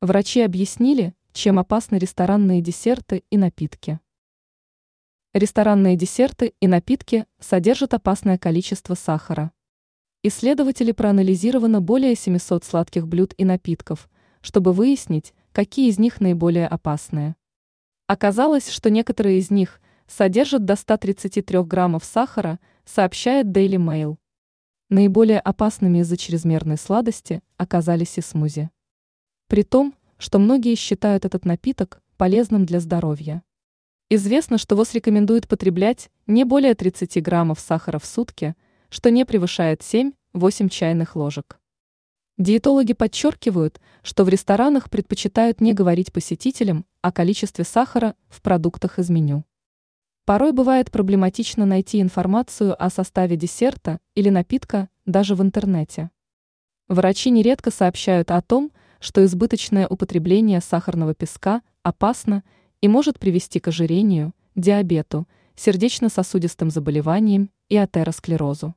Врачи объяснили, чем опасны ресторанные десерты и напитки. Ресторанные десерты и напитки содержат опасное количество сахара. Исследователи проанализировано более 700 сладких блюд и напитков, чтобы выяснить, какие из них наиболее опасные. Оказалось, что некоторые из них содержат до 133 граммов сахара, сообщает Daily Mail. Наиболее опасными из-за чрезмерной сладости оказались и смузи. При том, что многие считают этот напиток полезным для здоровья. Известно, что ВОЗ рекомендует потреблять не более 30 граммов сахара в сутки, что не превышает 7-8 чайных ложек. Диетологи подчеркивают, что в ресторанах предпочитают не говорить посетителям о количестве сахара в продуктах из меню. Порой бывает проблематично найти информацию о составе десерта или напитка даже в интернете. Врачи нередко сообщают о том, что избыточное употребление сахарного песка опасно и может привести к ожирению, диабету, сердечно-сосудистым заболеваниям и атеросклерозу.